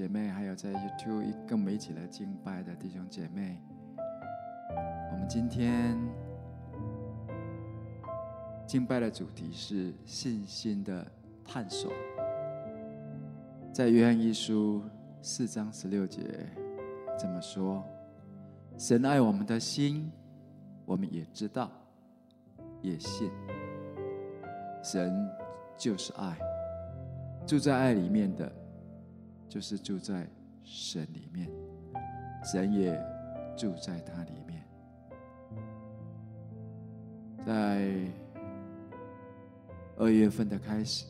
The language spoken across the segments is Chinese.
姐妹，还有在 YouTube 跟我们一起来敬拜的弟兄姐妹，我们今天敬拜的主题是信心的探索。在约翰一书四章十六节这么说：“神爱我们的心，我们也知道，也信。神就是爱。”住在爱里面的，就是住在神里面，神也住在他里面。在二月份的开始，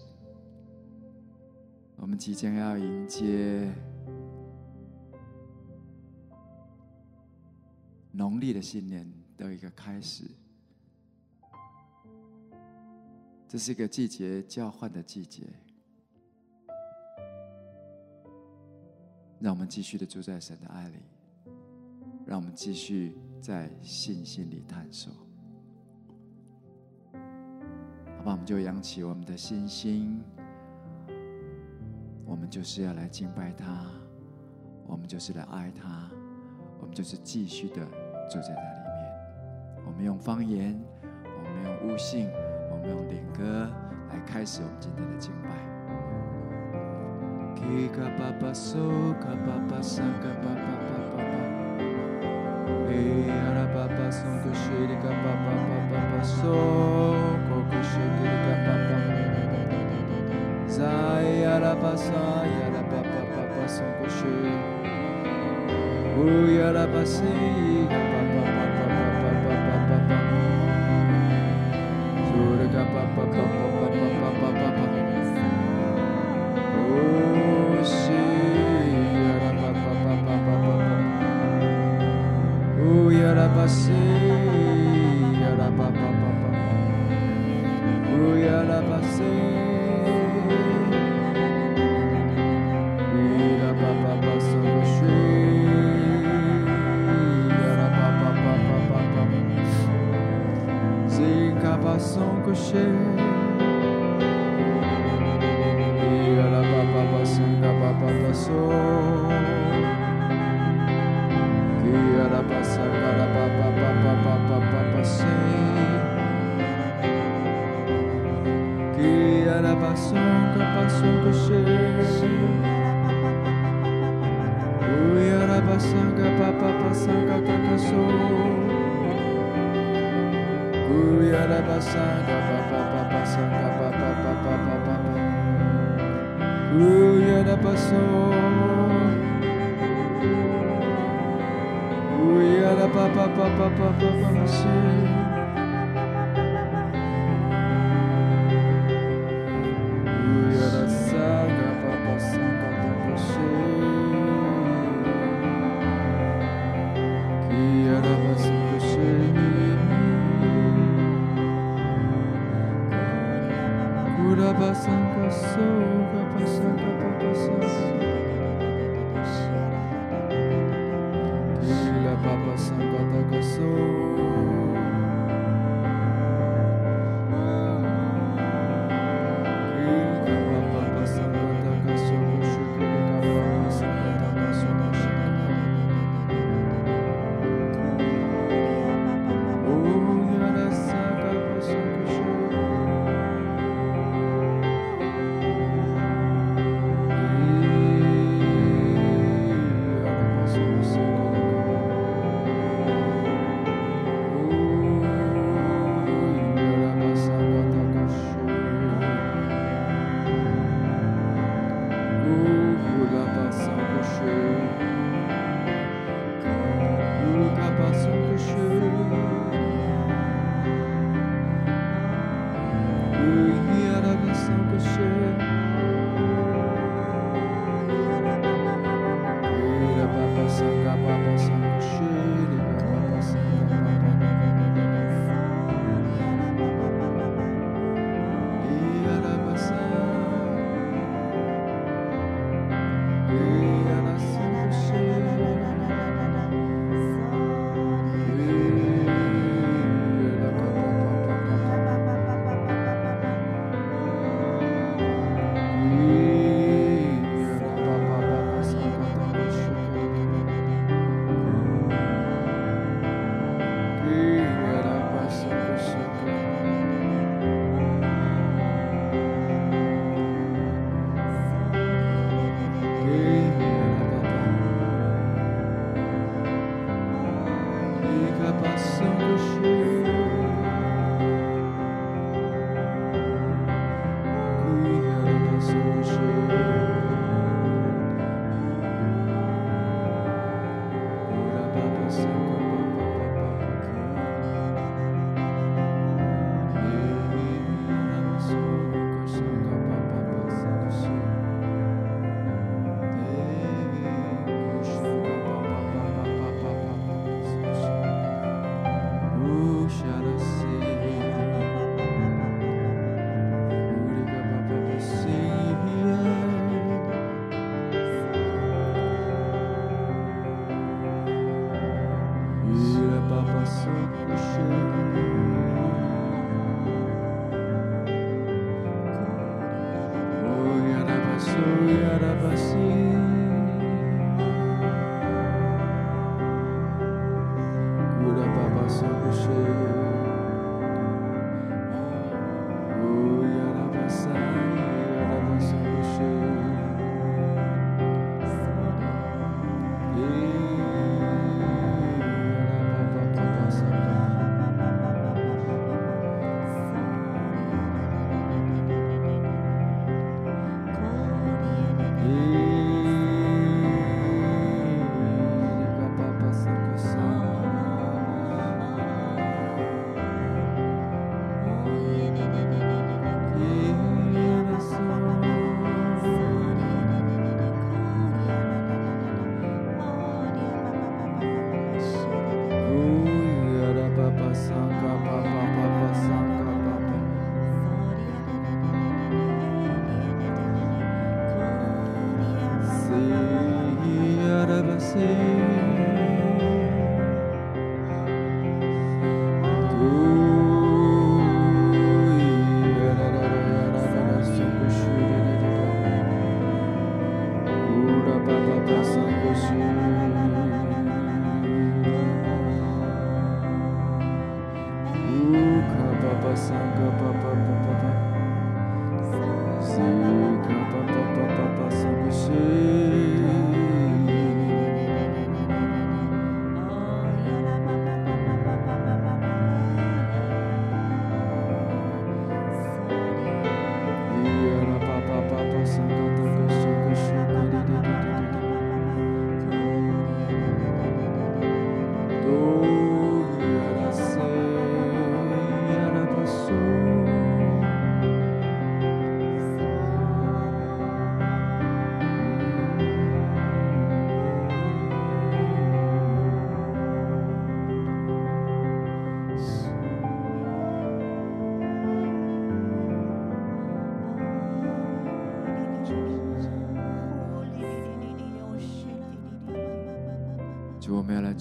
我们即将要迎接农历的新年的一个开始，这是一个季节交换的季节。让我们继续的住在神的爱里，让我们继续在信心里探索。好吧，我们就扬起我们的信心，我们就是要来敬拜他，我们就是来爱他，我们就是继续的住在他里面。我们用方言，我们用悟性，我们用灵歌来开始我们今天的敬拜。e kapapa so kapapa sa kapapa papa e arapapa son koshiri kapapa papa so zai papa son papa papa papa papa.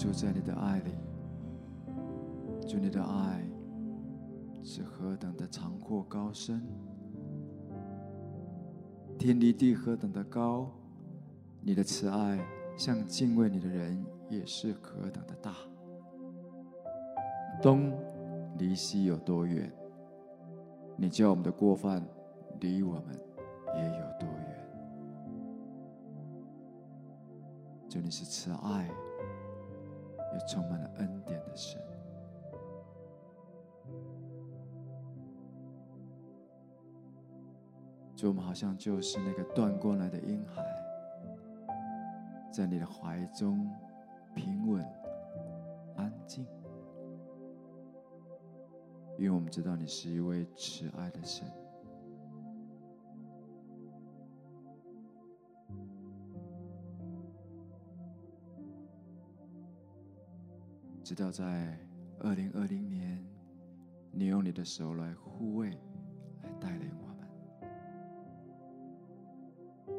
住在你的爱里，主，你的爱是何等的长阔高深，天离地何等的高，你的慈爱向敬畏你的人也是何等的大。东离西有多远，你叫我们的过犯离我们也有多远。主，你是慈爱。也充满了恩典的神，就我们好像就是那个断过来的婴孩，在你的怀中平稳安静，因为我们知道你是一位慈爱的神。直到在二零二零年，你用你的手来护卫，来带领我们，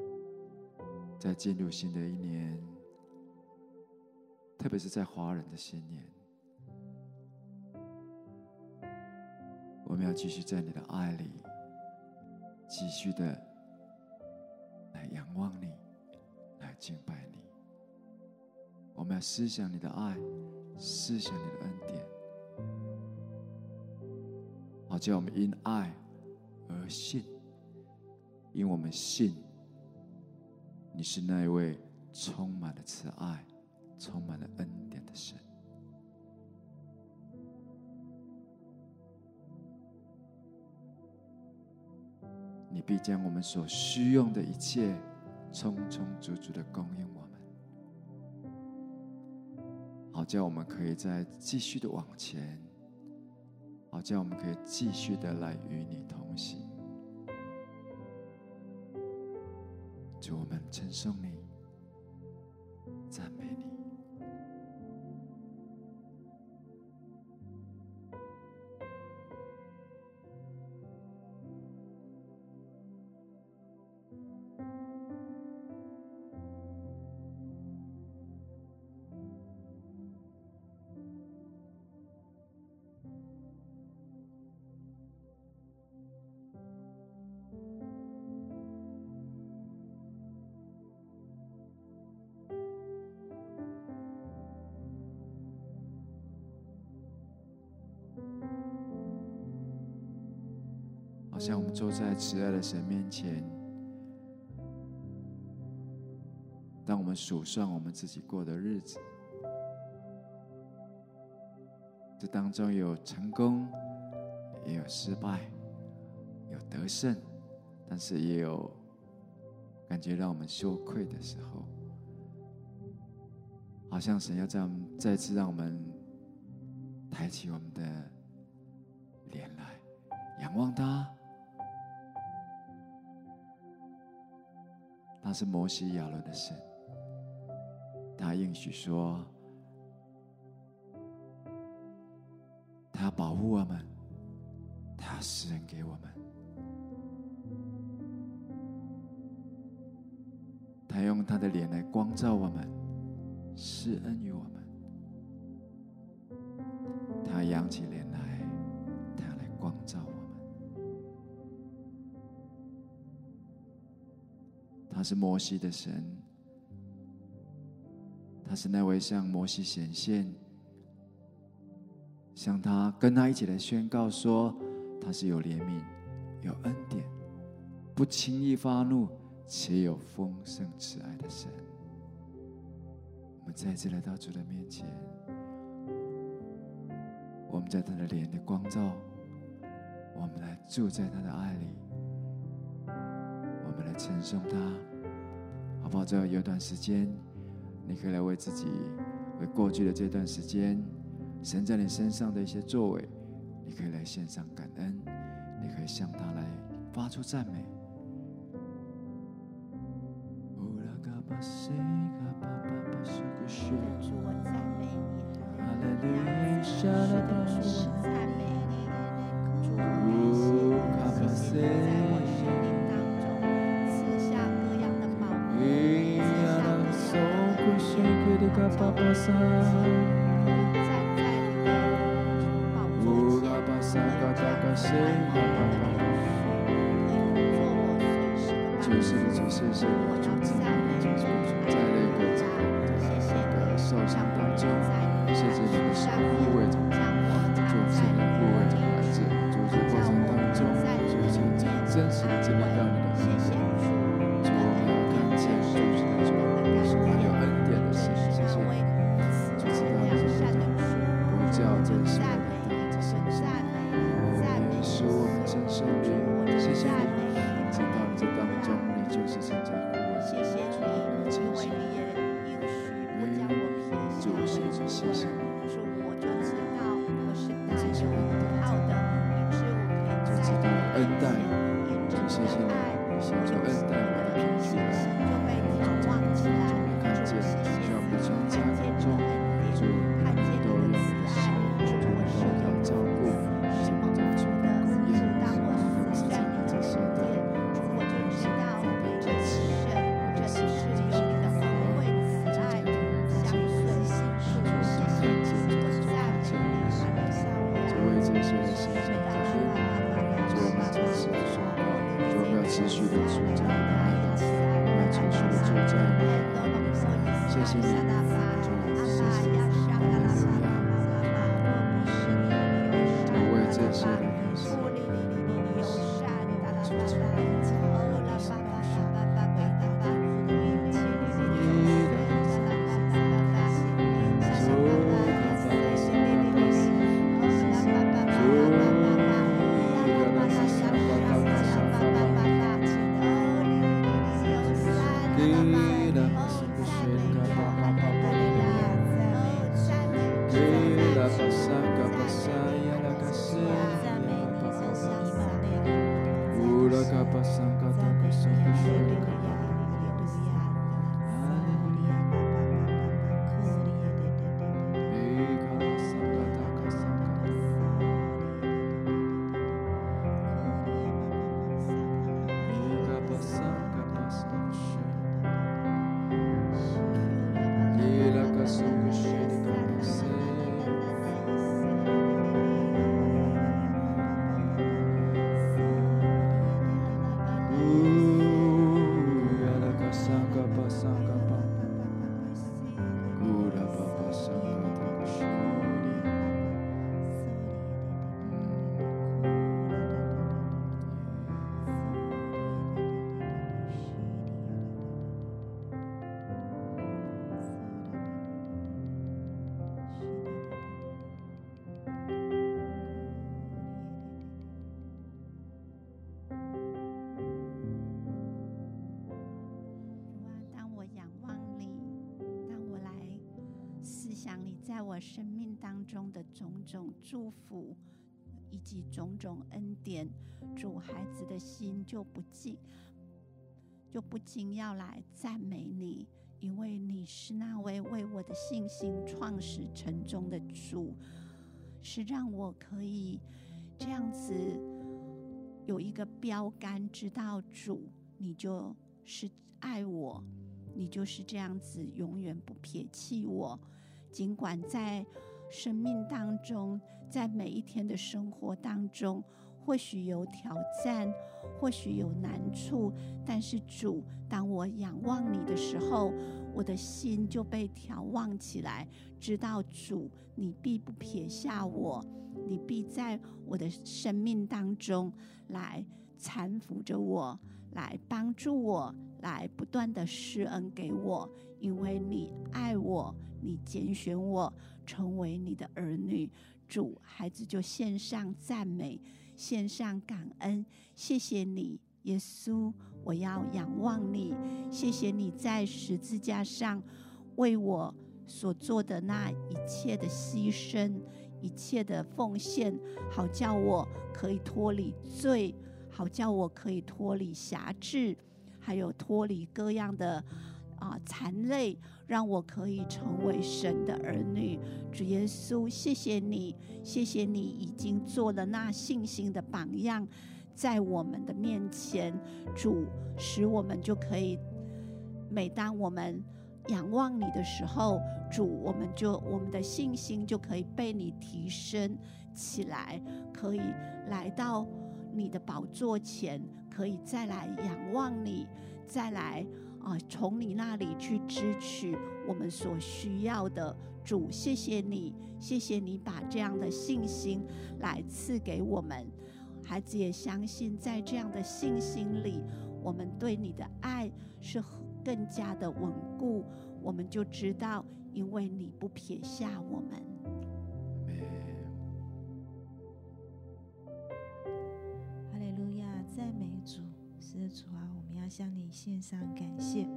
在进入新的一年，特别是在华人的新年，我们要继续在你的爱里，继续的来仰望你，来敬拜你。我们要思想你的爱。思想你的恩典，好叫我们因爱而信，因我们信你是那一位充满了慈爱、充满了恩典的神。你必将我们所需用的一切，充充足足的供应我好叫我们可以再继续的往前，好叫我们可以继续的来与你同行。祝我们称颂你，像我们坐在慈爱的神面前，当我们数算我们自己过的日子，这当中有成功，也有失败，有得胜，但是也有感觉让我们羞愧的时候，好像神要这样再次让我们抬起我们的脸来仰望他。他是摩西亚伦的神，他应许说，他保护我们，他要施恩给我们，他用他的脸来光照我们，施恩于我们，他扬起脸他是摩西的神，他是那位向摩西显现，向他跟他一起来宣告说：他是有怜悯、有恩典、不轻易发怒，且有丰盛慈爱的神。我们再次来到主的面前，我们在他的脸的光照，我们来住在他的爱里，我们来称颂他，不好？最后有段时间，你可以来为自己，为过去的这段时间，神在你身上的一些作为，你可以来献上感恩，你可以向他来发出赞美。主，我赞美你，哈利路亚！是的，主，我赞美你，样的恩典，站在你的宝座前，可以做我随时的帮助，可以做我随时的帮助，我要赞美你，在那个谢谢你。受伤当中，谢谢你的手护谢。生命当中的种种祝福以及种种恩典，主孩子的心就不禁就不禁要来赞美你，因为你是那位为我的信心创始成终的主，是让我可以这样子有一个标杆，知道主你就是爱我，你就是这样子永远不撇弃我。尽管在生命当中，在每一天的生活当中，或许有挑战，或许有难处，但是主，当我仰望你的时候，我的心就被眺望起来，知道主，你必不撇下我，你必在我的生命当中来搀扶着我，来帮助我，来不断的施恩给我，因为你爱我，你拣选我成为你的儿女。主，孩子就献上赞美。献上感恩，谢谢你，耶稣，我要仰望你。谢谢你在十字架上为我所做的那一切的牺牲，一切的奉献，好叫我可以脱离罪，好叫我可以脱离辖制，还有脱离各样的啊残泪，让我可以成为神的儿女。主耶稣，谢谢你，谢谢你已经做了那信心的榜样，在我们的面前，主使我们就可以，每当我们仰望你的时候，主我们就我们的信心就可以被你提升起来，可以来到你的宝座前，可以再来仰望你，再来。啊，从你那里去支取我们所需要的，主，谢谢你，谢谢你把这样的信心来赐给我们。孩子也相信，在这样的信心里，我们对你的爱是更加的稳固。我们就知道，因为你不撇下我们。献上感谢，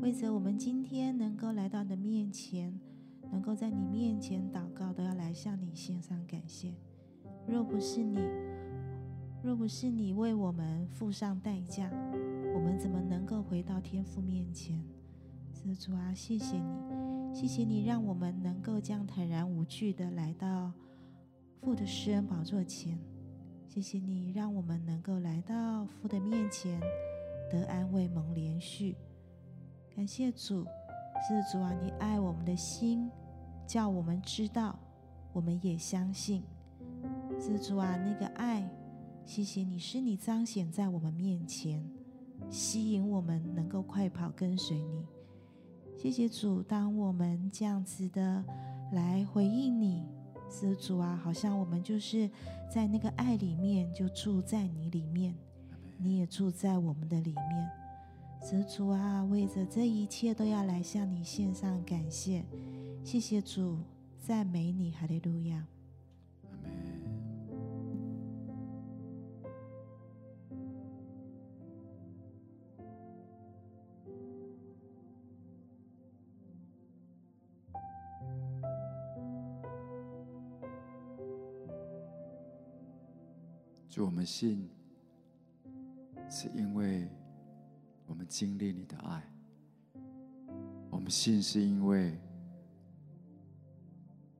为着我们今天能够来到你的面前，能够在你面前祷告，都要来向你献上感谢。若不是你，若不是你为我们付上代价，我们怎么能够回到天父面前？是主啊，谢谢你，谢谢你让我们能够这样坦然无惧的来到父的施恩宝座前。谢谢你让我们能够来到父的面前。得安慰蒙连续，感谢主，是主啊！你爱我们的心，叫我们知道，我们也相信，是主啊！那个爱，谢谢你，是你彰显在我们面前，吸引我们能够快跑跟随你。谢谢主，当我们这样子的来回应你，是主啊！好像我们就是在那个爱里面，就住在你里面。你也住在我们的里面，是主啊！为着这一切都要来向你献上感谢，谢谢主，赞美你，哈利路亚。祝我们信。是因为我们经历你的爱，我们信是因为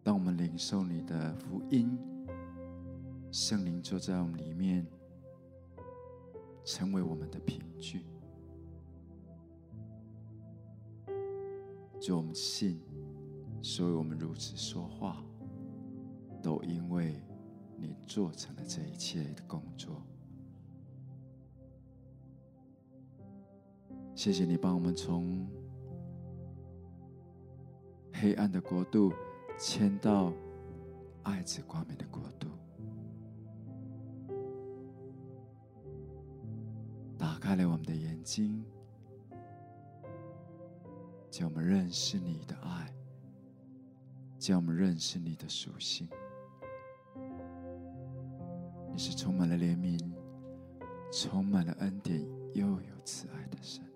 当我们领受你的福音，圣灵就在我们里面，成为我们的凭据。就我们信，所以我们如此说话，都因为你做成了这一切的工作。谢谢你帮我们从黑暗的国度迁到爱子光明的国度，打开了我们的眼睛，叫我们认识你的爱，叫我们认识你的属性。你是充满了怜悯、充满了恩典又有慈爱的神。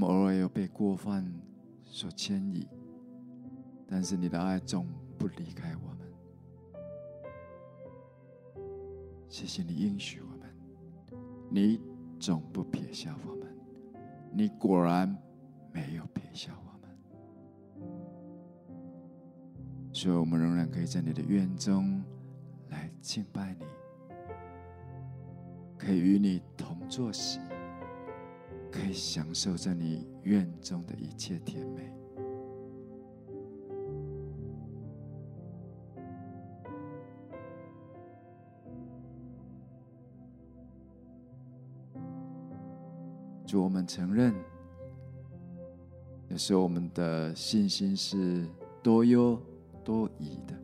我们偶尔有被过犯所牵引，但是你的爱总不离开我们。谢谢你应许我们，你总不撇下我们，你果然没有撇下我们，所以我们仍然可以在你的院中来敬拜你，可以与你同坐席。可以享受在你院中的一切甜美。祝我们承认，有时候我们的信心是多忧多疑的。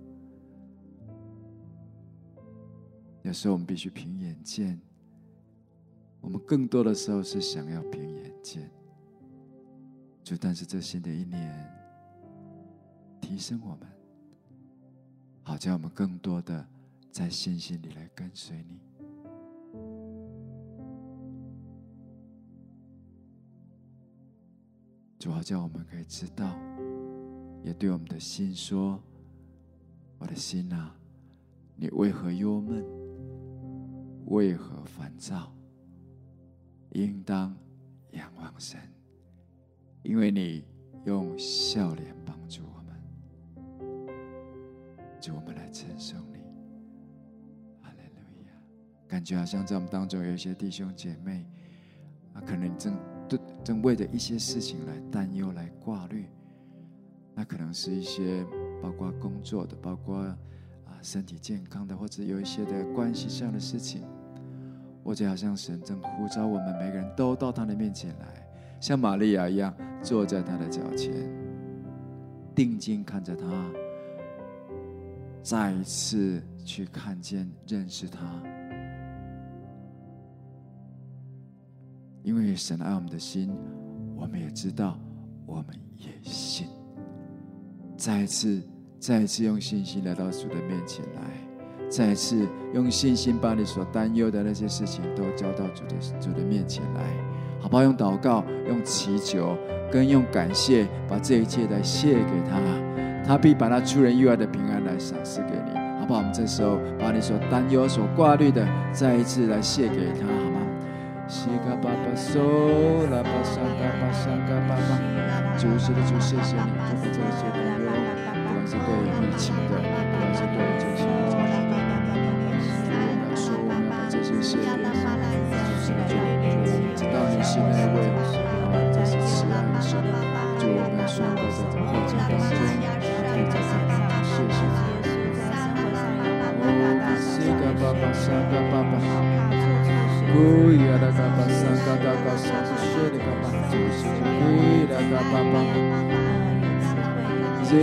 有时候我们必须凭眼见。我们更多的时候是想要凭眼见。主，但是这新的一年，提升我们，好叫我们更多的在信心里来跟随你。主要叫我们可以知道，也对我们的心说：“我的心啊，你为何忧闷？为何烦躁？应当仰望神，因为你用笑脸帮助我们。主，我们来称颂你，哈利路亚！感觉好像在我们当中有一些弟兄姐妹啊，可能正。正，正为着一些事情来担忧、来挂虑，那可能是一些包括工作的、包括啊身体健康的，或者有一些的关系上的事情。或者好像神正呼召我们每个人都到他的面前来，像玛利亚一样坐在他的脚前，定睛看着他，再一次去看见、认识他。因为神爱我们的心，我们也知道，我们也信。再一次，再一次用信心来到主的面前来，再次用信心把你所担忧的那些事情都交到主的主的面前来，好不好？用祷告、用祈求跟用感谢，把这一切来谢给他，他必把那出人意外的平安来赏赐给你，好不好？我们这时候把你所担忧、所挂虑的，再一次来谢给他，好吗？西嘎巴巴嗦，拉巴沙嘎巴沙嘎巴巴，主是的主，谢谢你，不管这些担忧，不管是对疫情的，不管是对把这些献给主，主知道你是那位，这是慈爱的神，主我们说过在这过程当中，你在这里，谢谢你，哦，西嘎巴巴沙嘎巴巴。呜呀啦嘎巴桑嘎达嘎桑，谢的嘎巴，就是呜啦嘎巴巴，耶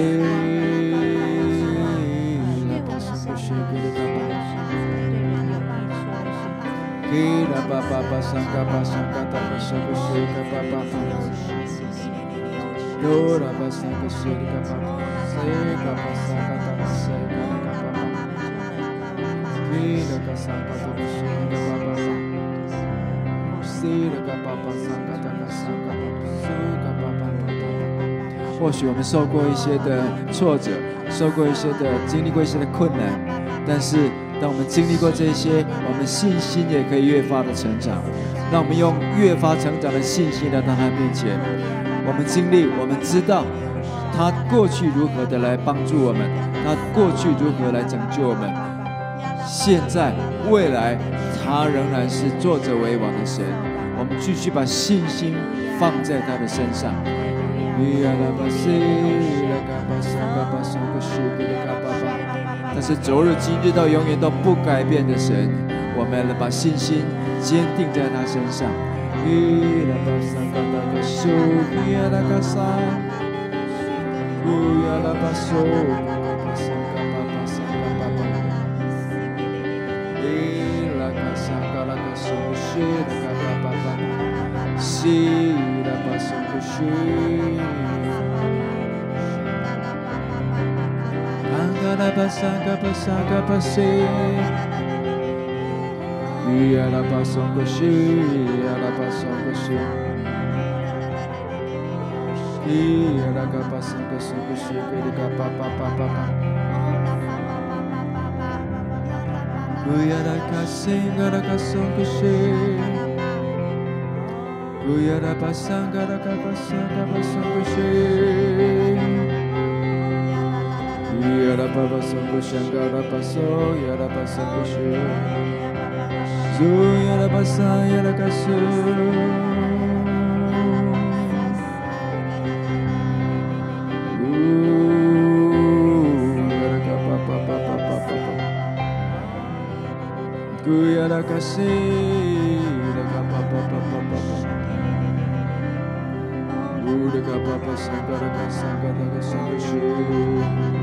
或许我们受过一些的挫折，受过一些的经历过一些的困难，但是当我们经历过这些，我们信心也可以越发的成长。让我们用越发成长的信心来到他面前。我们经历，我们知道他过去如何的来帮助我们，他过去如何来拯救我们，现在未来他仍然是坐着为王的神。我们继续把信心放在他的身上。但是昨日、今日到永远都不改变的神，我们要把信心坚定在他身上。嘎拉巴桑嘎巴桑嘎巴西，伊阿拉巴桑古西，伊阿拉巴桑古西，伊阿拉嘎巴桑古桑古西，伊里嘎巴巴巴巴巴，伊阿拉卡西阿拉卡桑古西。呜呀啦巴桑嘎啦嘎巴桑嘎巴桑古西，咿呀啦巴巴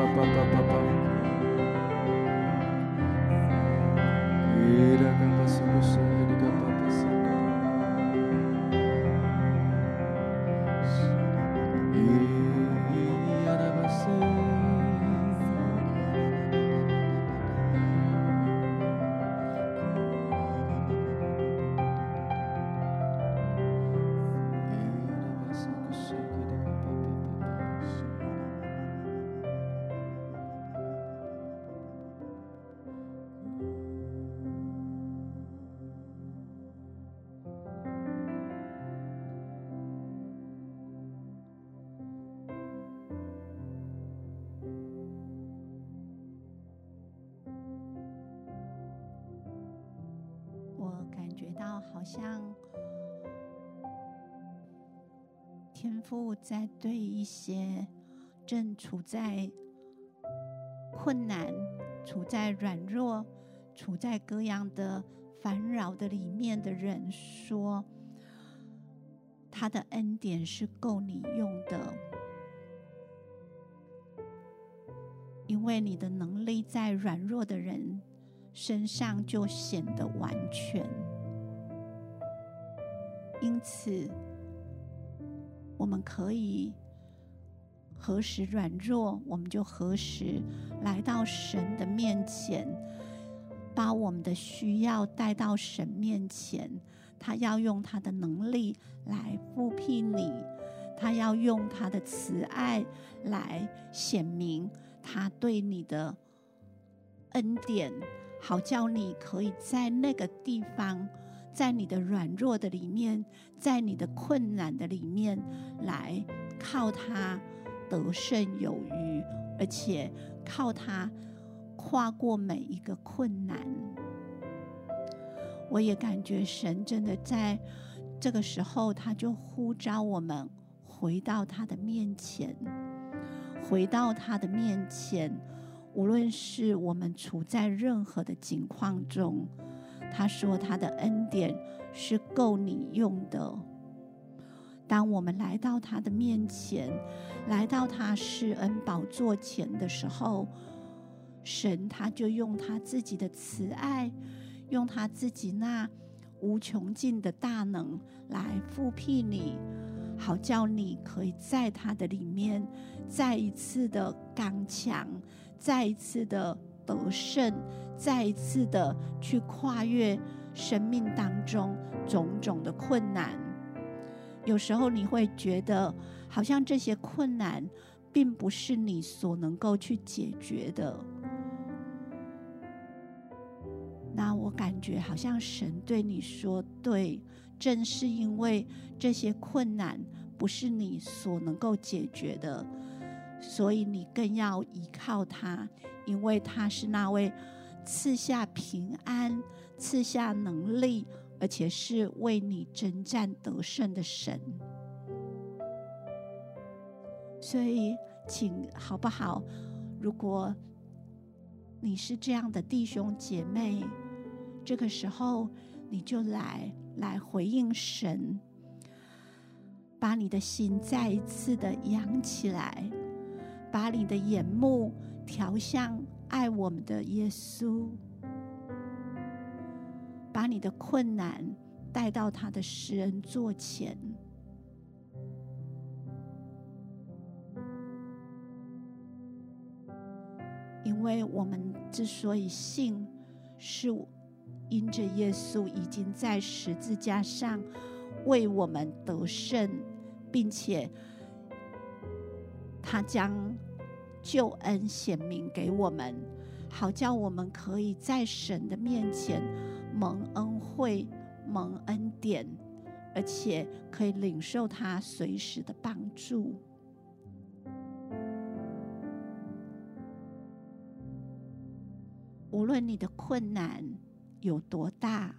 天父在对一些正处在困难、处在软弱、处在各样的烦扰的里面的人说：“他的恩典是够你用的，因为你的能力在软弱的人身上就显得完全。”因此，我们可以何时软弱，我们就何时来到神的面前，把我们的需要带到神面前。他要用他的能力来复辟你，他要用他的慈爱来显明他对你的恩典，好叫你可以在那个地方。在你的软弱的里面，在你的困难的里面，来靠他得胜有余，而且靠他跨过每一个困难。我也感觉神真的在这个时候，他就呼召我们回到他的面前，回到他的面前，无论是我们处在任何的境况中。他说：“他的恩典是够你用的。当我们来到他的面前，来到他施恩宝座前的时候，神他就用他自己的慈爱，用他自己那无穷尽的大能来复辟你，好叫你可以在他的里面再一次的刚强，再一次的。”得胜，再一次的去跨越生命当中种种的困难。有时候你会觉得，好像这些困难并不是你所能够去解决的。那我感觉好像神对你说：“对，正是因为这些困难不是你所能够解决的。”所以你更要依靠他，因为他是那位赐下平安、赐下能力，而且是为你征战得胜的神。所以，请好不好？如果你是这样的弟兄姐妹，这个时候你就来来回应神，把你的心再一次的扬起来。把你的眼目调向爱我们的耶稣，把你的困难带到他的施恩座前，因为我们之所以信，是因着耶稣已经在十字架上为我们得胜，并且。他将救恩显明给我们，好叫我们可以在神的面前蒙恩惠、蒙恩典，而且可以领受他随时的帮助。无论你的困难有多大，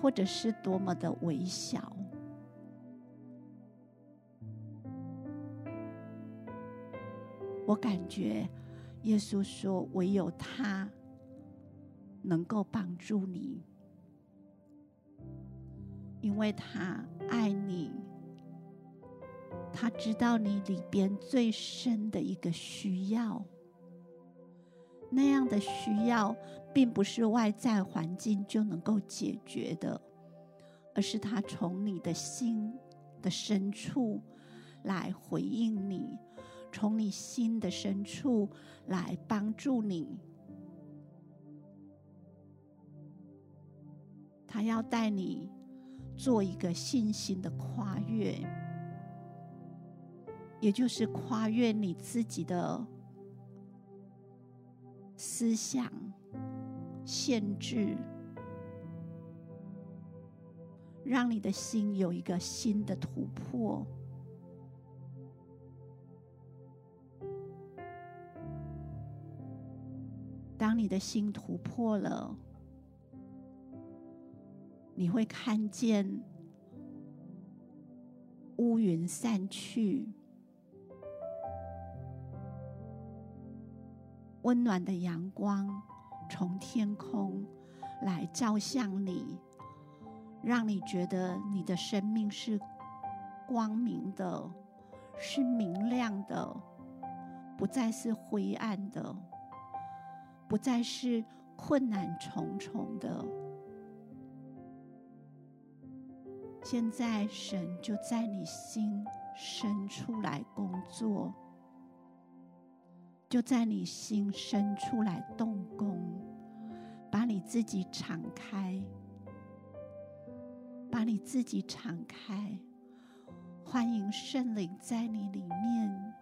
或者是多么的微小。我感觉耶稣说，唯有他能够帮助你，因为他爱你，他知道你里边最深的一个需要。那样的需要，并不是外在环境就能够解决的，而是他从你的心的深处来回应你，从你心的深处来帮助你。他要带你做一个信心的跨越，也就是跨越你自己的。思想限制，让你的心有一个新的突破。当你的心突破了，你会看见乌云散去。温暖的阳光从天空来照向你，让你觉得你的生命是光明的，是明亮的，不再是灰暗的，不再是困难重重的。现在，神就在你心深处来工作。就在你心深处来动工，把你自己敞开，把你自己敞开，欢迎圣灵在你里面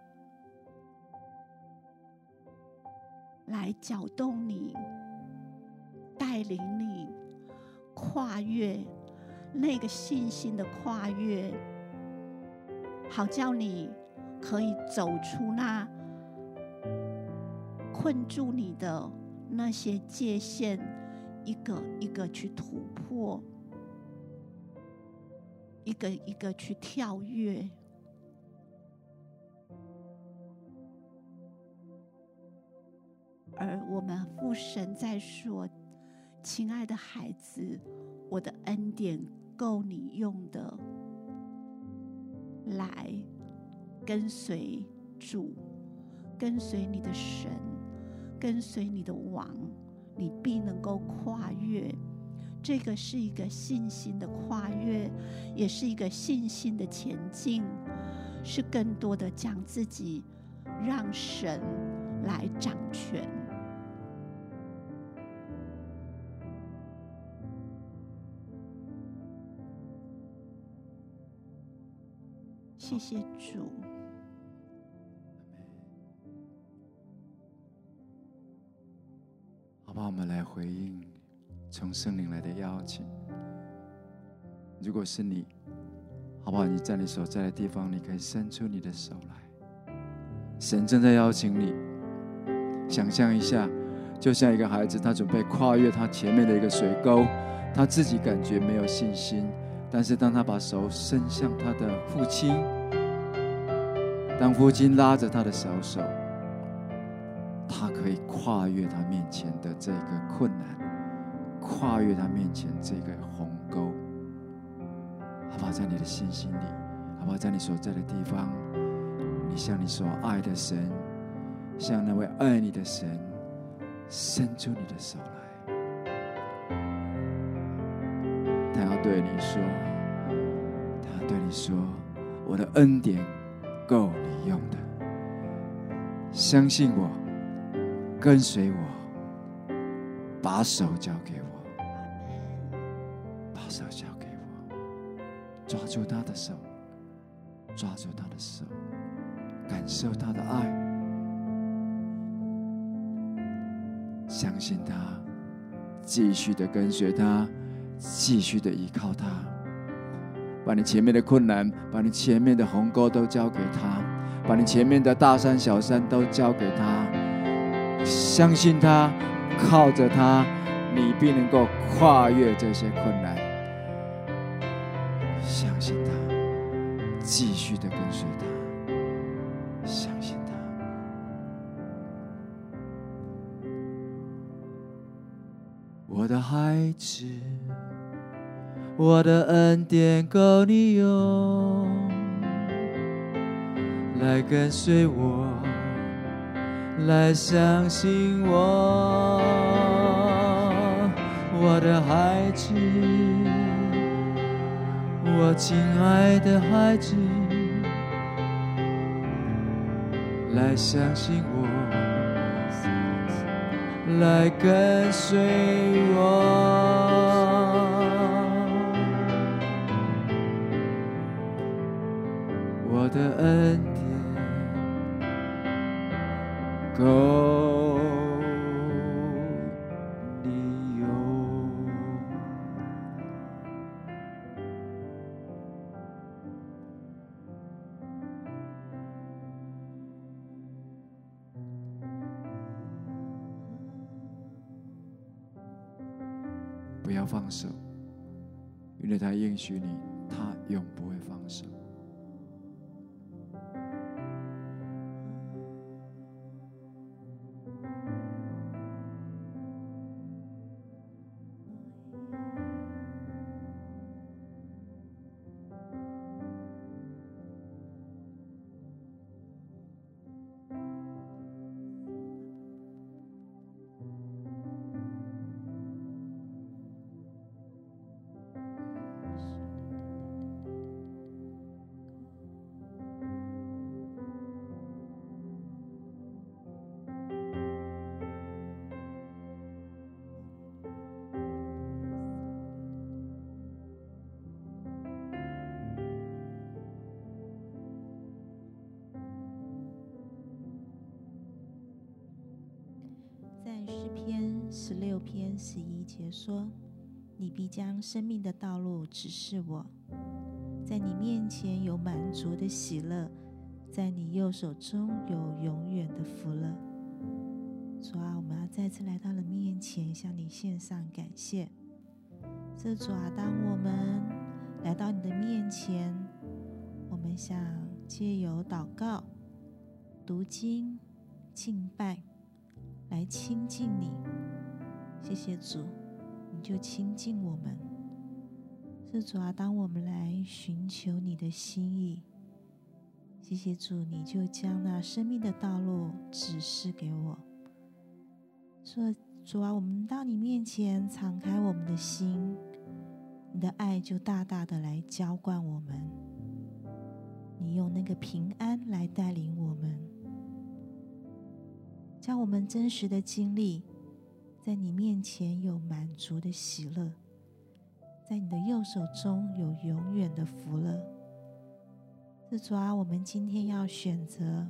来搅动你，带领你跨越那个信心的跨越，好叫你可以走出那。困住你的那些界限，一个一个去突破，一个一个去跳跃。而我们父神在说：“亲爱的孩子，我的恩典够你用的，来跟随主，跟随你的神。”跟随你的王，你必能够跨越。这个是一个信心的跨越，也是一个信心的前进，是更多的将自己让神来掌权。谢谢主。好，我们来回应从圣灵来的邀请。如果是你，好不好？你在你所在的地方，你可以伸出你的手来。神正在邀请你。想象一下，就像一个孩子，他准备跨越他前面的一个水沟，他自己感觉没有信心，但是当他把手伸向他的父亲，当父亲拉着他的小手。他可以跨越他面前的这个困难，跨越他面前这个鸿沟，好不好？在你的信心里，好不好？在你所在的地方，你向你所爱的神，向那位爱你的神，伸出你的手来。他要对你说，他要对你说，我的恩典够你用的，相信我。跟随我，把手交给我，把手交给我，抓住他的手，抓住他的手，感受他的爱，相信他，继续的跟随他，继续的依靠他，把你前面的困难，把你前面的鸿沟都交给他，把你前面的大山小山都交给他。相信他，靠着他，你必能够跨越这些困难。我的恩典够你用，来跟随我，来相信我，我的孩子，我亲爱的孩子，来相信我。来跟随我，我的恩典够。不要放手，因为他应许你，他永不会放手。说：“你必将生命的道路指示我，在你面前有满足的喜乐，在你右手中有永远的福乐。”主啊，我们要再次来到了面前，向你献上感谢。这主啊，当我们来到你的面前，我们想借由祷告、读经、敬拜来亲近你。谢谢主，就亲近我们。是主啊，当我们来寻求你的心意，谢谢主，你就将那生命的道路指示给我。说主啊，我们到你面前敞开我们的心，你的爱就大大的来浇灌我们。你用那个平安来带领我们，将我们真实的经历。在你面前有满足的喜乐，在你的右手中有永远的福乐。是主啊，我们今天要选择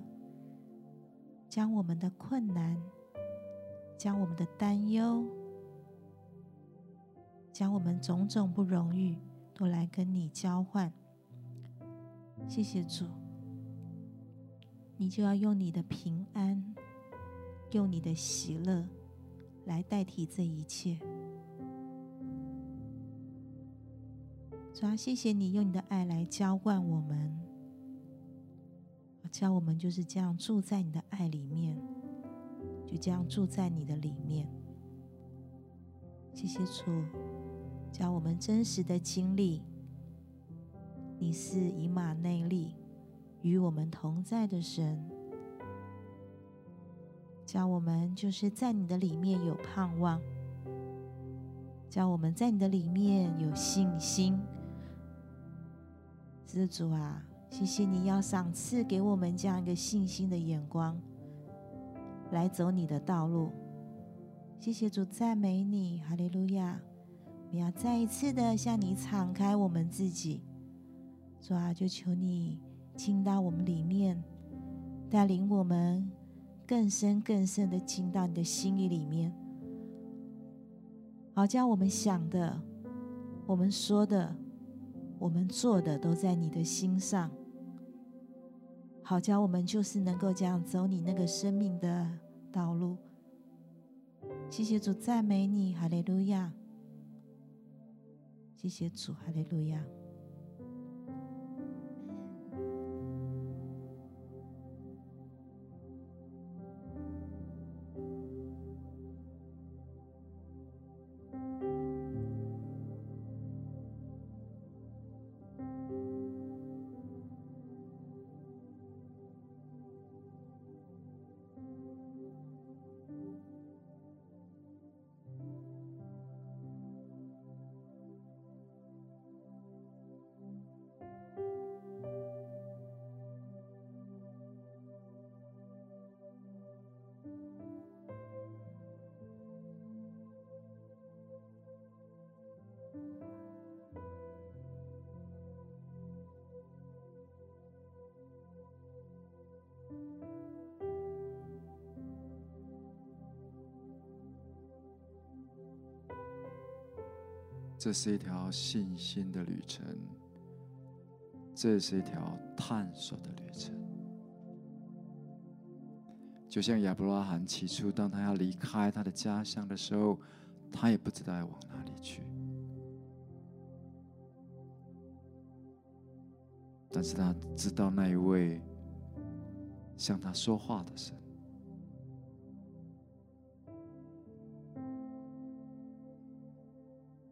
将我们的困难、将我们的担忧、将我们种种不容易都来跟你交换。谢谢主，你就要用你的平安，用你的喜乐。来代替这一切，主啊，谢谢你用你的爱来浇灌我们，教我们就是这样住在你的爱里面，就这样住在你的里面。谢谢主，教我们真实的经历，你是以马内利，与我们同在的神。叫我们就是在你的里面有盼望，叫我们在你的里面有信心。知主啊，谢谢你要赏赐给我们这样一个信心的眼光，来走你的道路。谢谢主，赞美你，哈利路亚！我们要再一次的向你敞开我们自己，主啊，就求你进到我们里面，带领我们。更深更深的进到你的心意里面，好将我们想的、我们说的、我们做的都在你的心上，好将我们就是能够这样走你那个生命的道路。谢谢主，赞美你，哈利路亚！谢谢主，哈利路亚！这是一条信心的旅程，这是一条探索的旅程。就像亚伯拉罕起初，当他要离开他的家乡的时候，他也不知道要往哪里去，但是他知道那一位向他说话的神。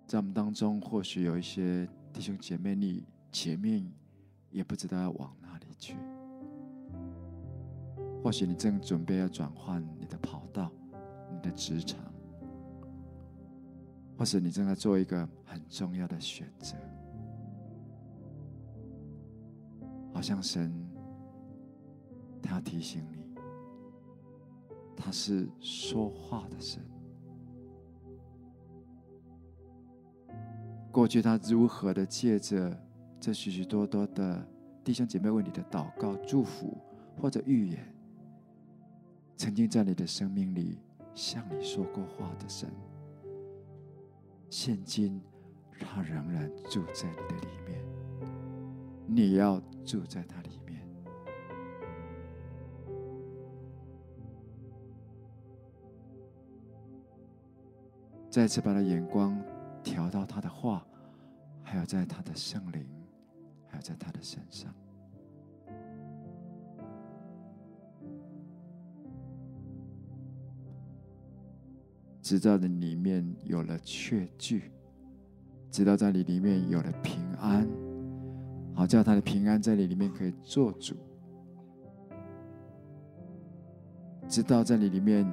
在我们当中，或许有一些弟兄姐妹，你前面也不知道要往哪里去；或许你正准备要转换你的跑道、你的职场，或是你正在做一个很重要的选择。好像神，他要提醒你，他是说话的神。过去他如何的借着这许许多多的弟兄姐妹为你的祷告、祝福或者预言，曾经在你的生命里向你说过话的神，现今他仍然住在你的里面，你要住在他里面。再次把他眼光。调到他的话，还有在他的圣灵，还有在他的身上，直到你里面有了确据，直到在你里面有了平安，好叫他的平安在你里面可以做主，直到在你里面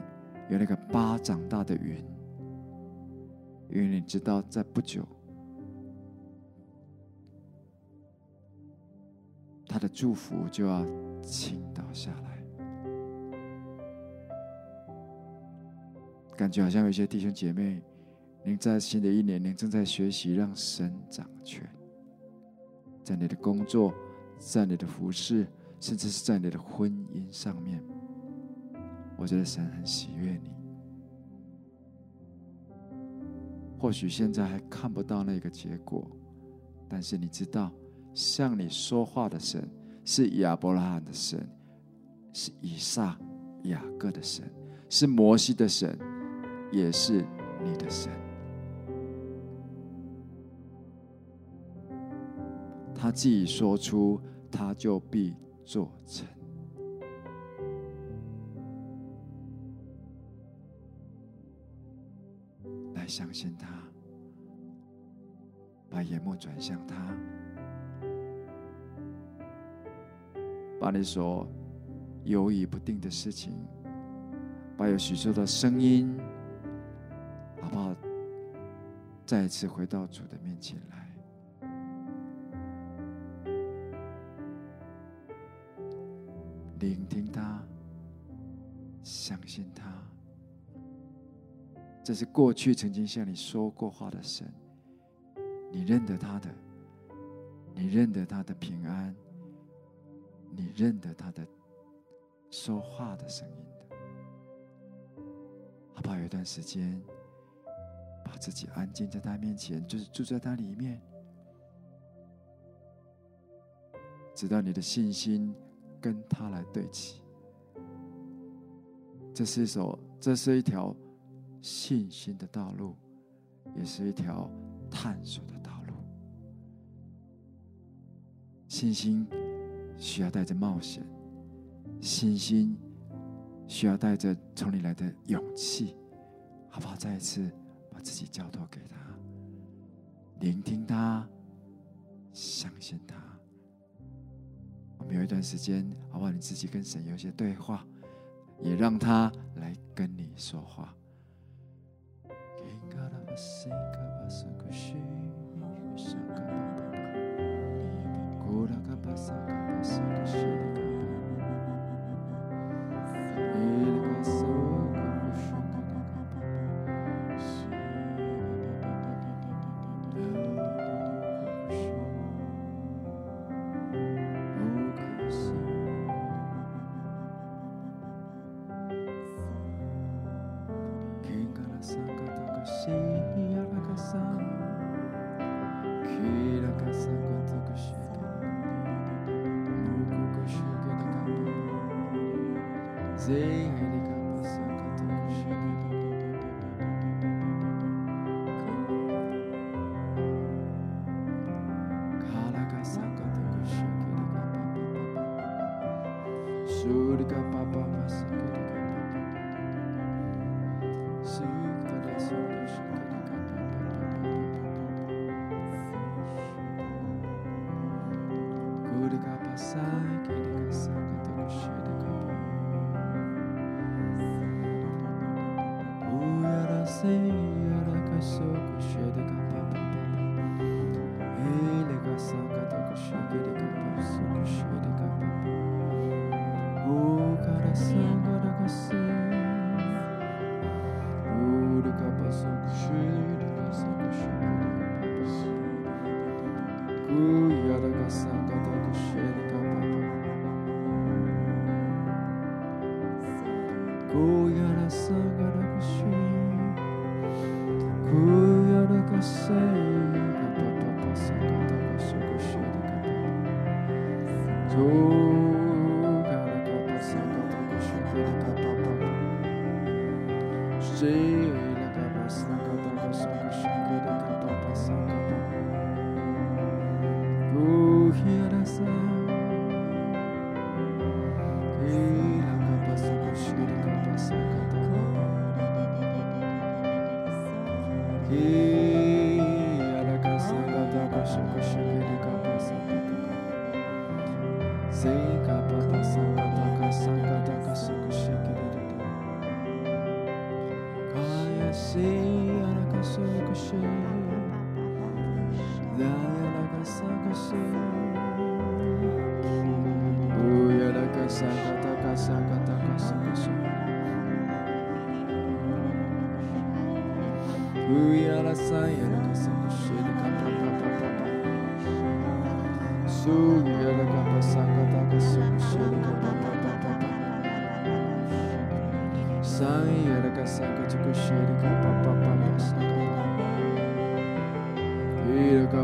有那个巴掌大的云。因为你知道，在不久，他的祝福就要倾倒下来。感觉好像有些弟兄姐妹，您在新的一年，您正在学习让神掌权，在你的工作，在你的服侍，甚至是在你的婚姻上面。我觉得神很喜悦你。或许现在还看不到那个结果，但是你知道，向你说话的神是亚伯拉罕的神，是以撒、雅各的神，是摩西的神，也是你的神。他既已说出，他就必做成。相信他，把眼目转向他，把你所犹豫不定的事情，把有许多的声音，好不好？再一次回到主的面前来，聆听是过去曾经向你说过话的神，你认得他的，你认得他的平安，你认得他的说话的声音的，好不好？有一段时间，把自己安静在他面前，就是住在他里面，直到你的信心跟他来对齐。这是一首，这是一条。信心的道路，也是一条探索的道路。信心需要带着冒险，信心需要带着从你来的勇气，好不好？再一次把自己交托给他，聆听他，相信他。我们有一段时间，好不好？你自己跟神有一些对话，也让他来跟你说话。Kura kapasa kapasa kashiri que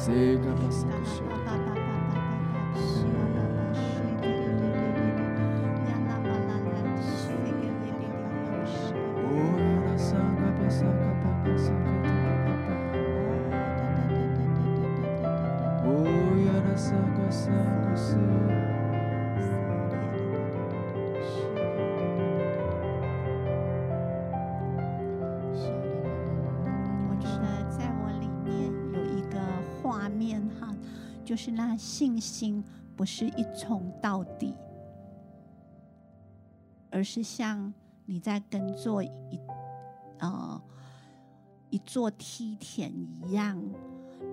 Seca, passa, coxinha. 就是那信心不是一冲到底，而是像你在耕作一呃一座梯田一样，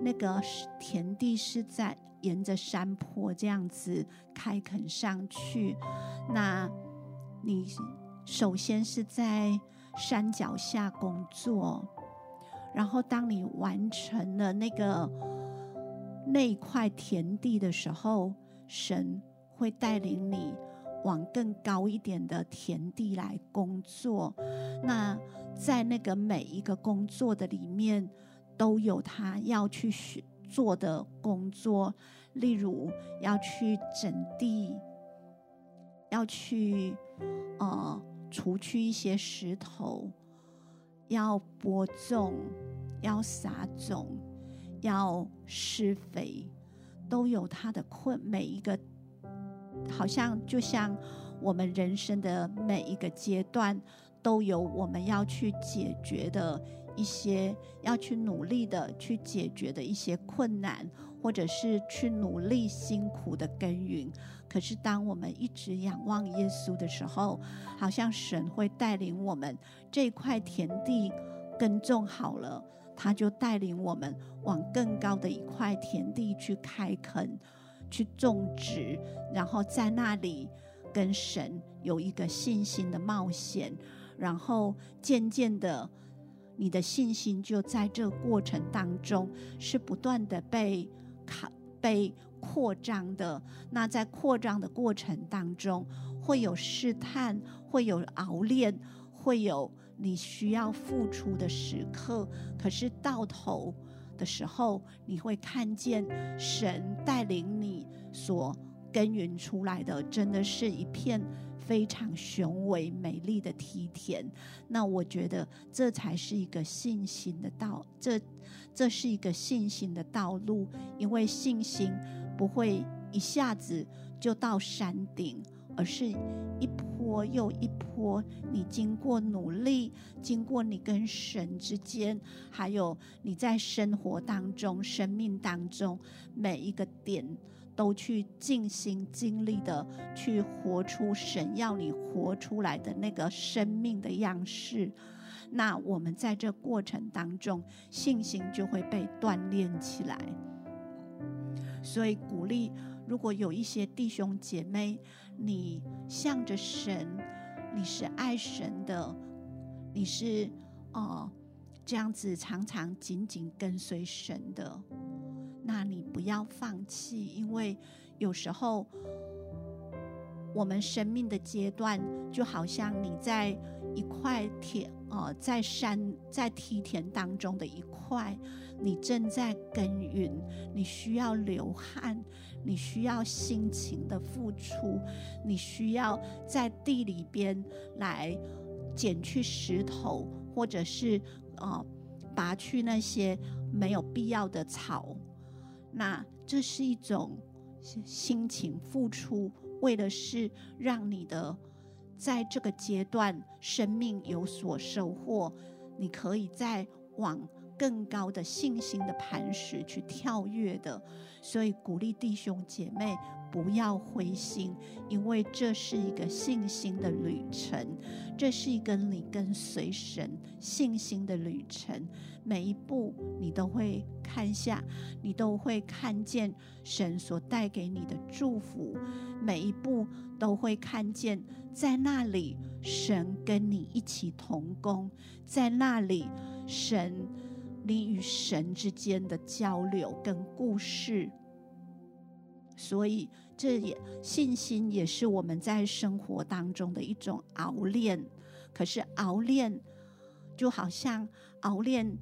那个田地是在沿着山坡这样子开垦上去。那你首先是在山脚下工作，然后当你完成了那个。那一块田地的时候，神会带领你往更高一点的田地来工作。那在那个每一个工作的里面，都有他要去做的工作，例如要去整地，要去呃除去一些石头，要播种，要撒种。要施肥，都有它的困。每一个，好像就像我们人生的每一个阶段，都有我们要去解决的一些，要去努力的去解决的一些困难，或者是去努力辛苦的耕耘。可是当我们一直仰望耶稣的时候，好像神会带领我们这块田地耕种好了，他就带领我们往更高的一块田地去开垦、去种植，然后在那里跟神有一个信心的冒险，然后渐渐的。你的信心就在这个过程当中是不断的被考、被扩张的。那在扩张的过程当中，会有试探，会有熬炼，会有你需要付出的时刻。可是到头的时候，你会看见神带领你所耕耘出来的，真的是一片。非常雄伟美丽的梯田，那我觉得这才是一个信心的道，这这是一个信心的道路，因为信心不会一下子就到山顶，而是一步波又一波，你经过努力，经过你跟神之间，还有你在生活当中、生命当中每一个点。都去尽心尽力的去活出神要你活出来的那个生命的样式，那我们在这过程当中，信心就会被锻炼起来。所以鼓励，如果有一些弟兄姐妹，你向着神，你是爱神的，你是哦这样子常常紧紧跟随神的。那你不要放弃，因为有时候我们生命的阶段，就好像你在一块田，呃，在山在梯田当中的一块，你正在耕耘，你需要流汗，你需要辛勤的付出，你需要在地里边来捡去石头，或者是呃拔去那些没有必要的草。那这是一种辛勤付出，为的是让你的在这个阶段生命有所收获，你可以再往更高的信心的磐石去跳跃的。所以鼓励弟兄姐妹不要灰心，因为这是一个信心的旅程，这是一个你跟随神信心的旅程。每一步你都会看下，你都会看见神所带给你的祝福。每一步都会看见，在那里神跟你一起同工，在那里神你与神之间的交流跟故事。所以这也信心也是我们在生活当中的一种熬炼。可是熬炼就好像熬炼。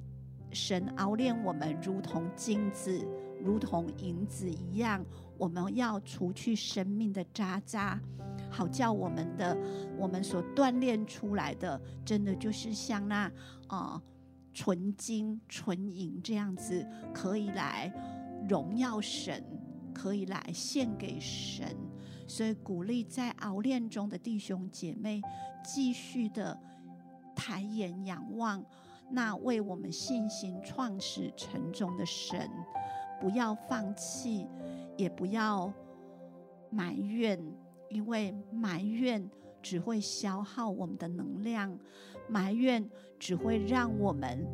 神熬炼我们，如同金子，如同银子一样。我们要除去生命的渣渣，好叫我们的我们所锻炼出来的，真的就是像那啊纯金、纯银这样子，可以来荣耀神，可以来献给神。所以鼓励在熬炼中的弟兄姐妹，继续的抬眼仰望。那为我们信心创始成终的神，不要放弃，也不要埋怨，因为埋怨只会消耗我们的能量，埋怨只会让我们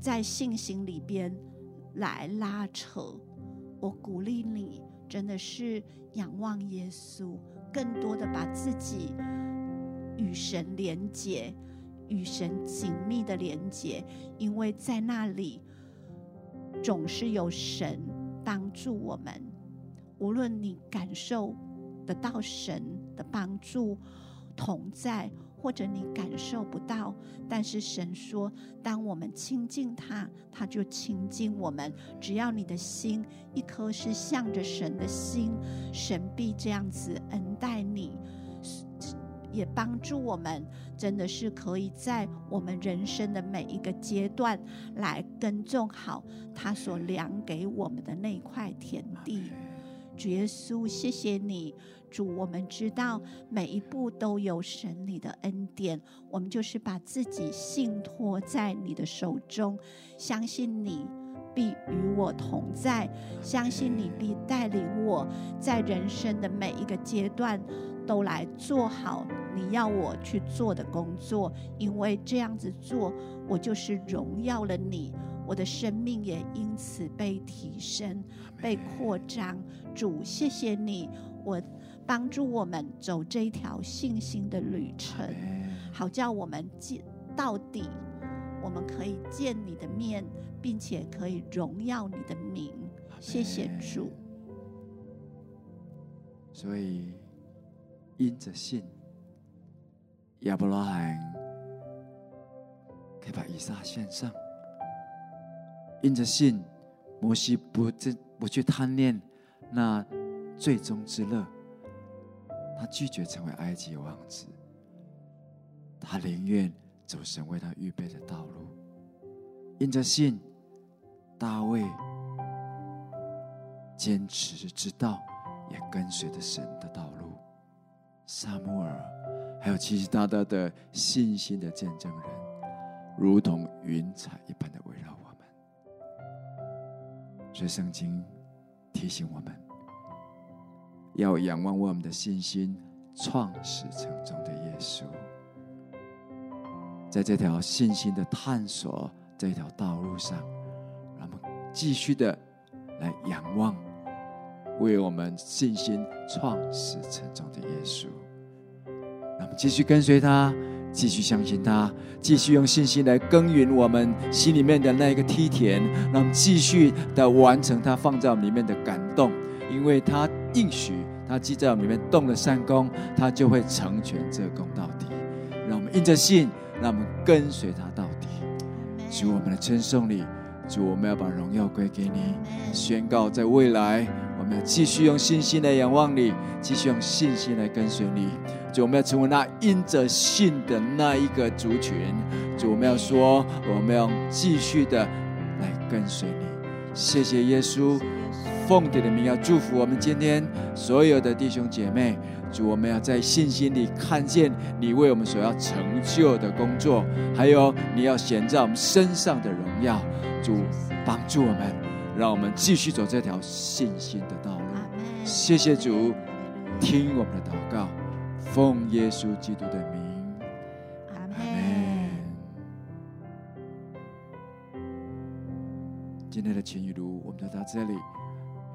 在信心里边来拉扯。我鼓励你，真的是仰望耶稣，更多的把自己与神连结。与神紧密的连结，因为在那里总是有神帮助我们。无论你感受得到神的帮助同在，或者你感受不到，但是神说，当我们亲近他，他就亲近我们。只要你的心一颗是向着神的心，神必这样子恩待你。也帮助我们，真的是可以在我们人生的每一个阶段来耕种好他所量给我们的那块田地。主耶稣，谢谢你，主，我们知道每一步都有神你的恩典，我们就是把自己信托在你的手中，相信你必与我同在，相信你必带领我在人生的每一个阶段都来做好你要我去做的工作，因为这样子做，我就是荣耀了你，我的生命也因此被提升、被扩张。主，谢谢你，我帮助我们走这一条信心的旅程，好叫我们见到底，我们可以见你的面。并且可以荣耀你的名，谢谢主。所以，因着信，亚伯拉罕可以把以撒献上；因着信，摩西不不去贪恋那最终之乐，他拒绝成为埃及王子，他宁愿走神为他预备的道路。因着信。大卫坚持之道，也跟随着神的道路。撒母耳，还有其其他他的信心的见证人，如同云彩一般的围绕这。圣经提醒我们，要仰望我们的信心创始成终的耶稣。在这条信心的探索这条道路上。让我们继续的来仰望，为我们信心创始成终的耶稣。让我们继续跟随他，继续相信他，继续用信心来耕耘我们心里面的那一个梯田。让我们继续的完成他放在我们里面的感动，因为他应许，他既在我们里面动了善功，他就会成全这功到底。让我们因着信，让我们跟随他到底。主，我们的称颂里。主，我们要把荣耀归给你，宣告在未来，我们要继续用信心来仰望你，继续用信心来跟随你。主，我们要成为那因着信的那一个族群。主，我们要说，我们要继续的来跟随你。谢谢耶稣，奉你的名要祝福我们今天所有的弟兄姐妹。主，我们要在信心里看见你为我们所要成就的工作，还有你要显在我们身上的荣耀。主帮助我们，让我们继续走这条信心的道路。谢谢主，听我们的祷告，奉耶稣基督的名。今天的情雨如我们就到这里，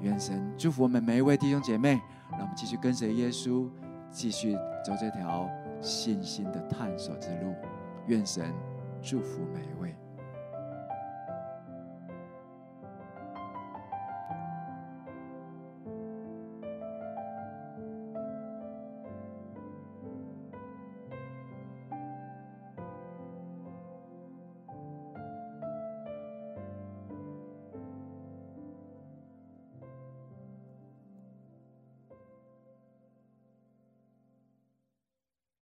愿神祝福我们每一位弟兄姐妹，让我们继续跟随耶稣，继续走这条信心的探索之路。愿神祝福每一位。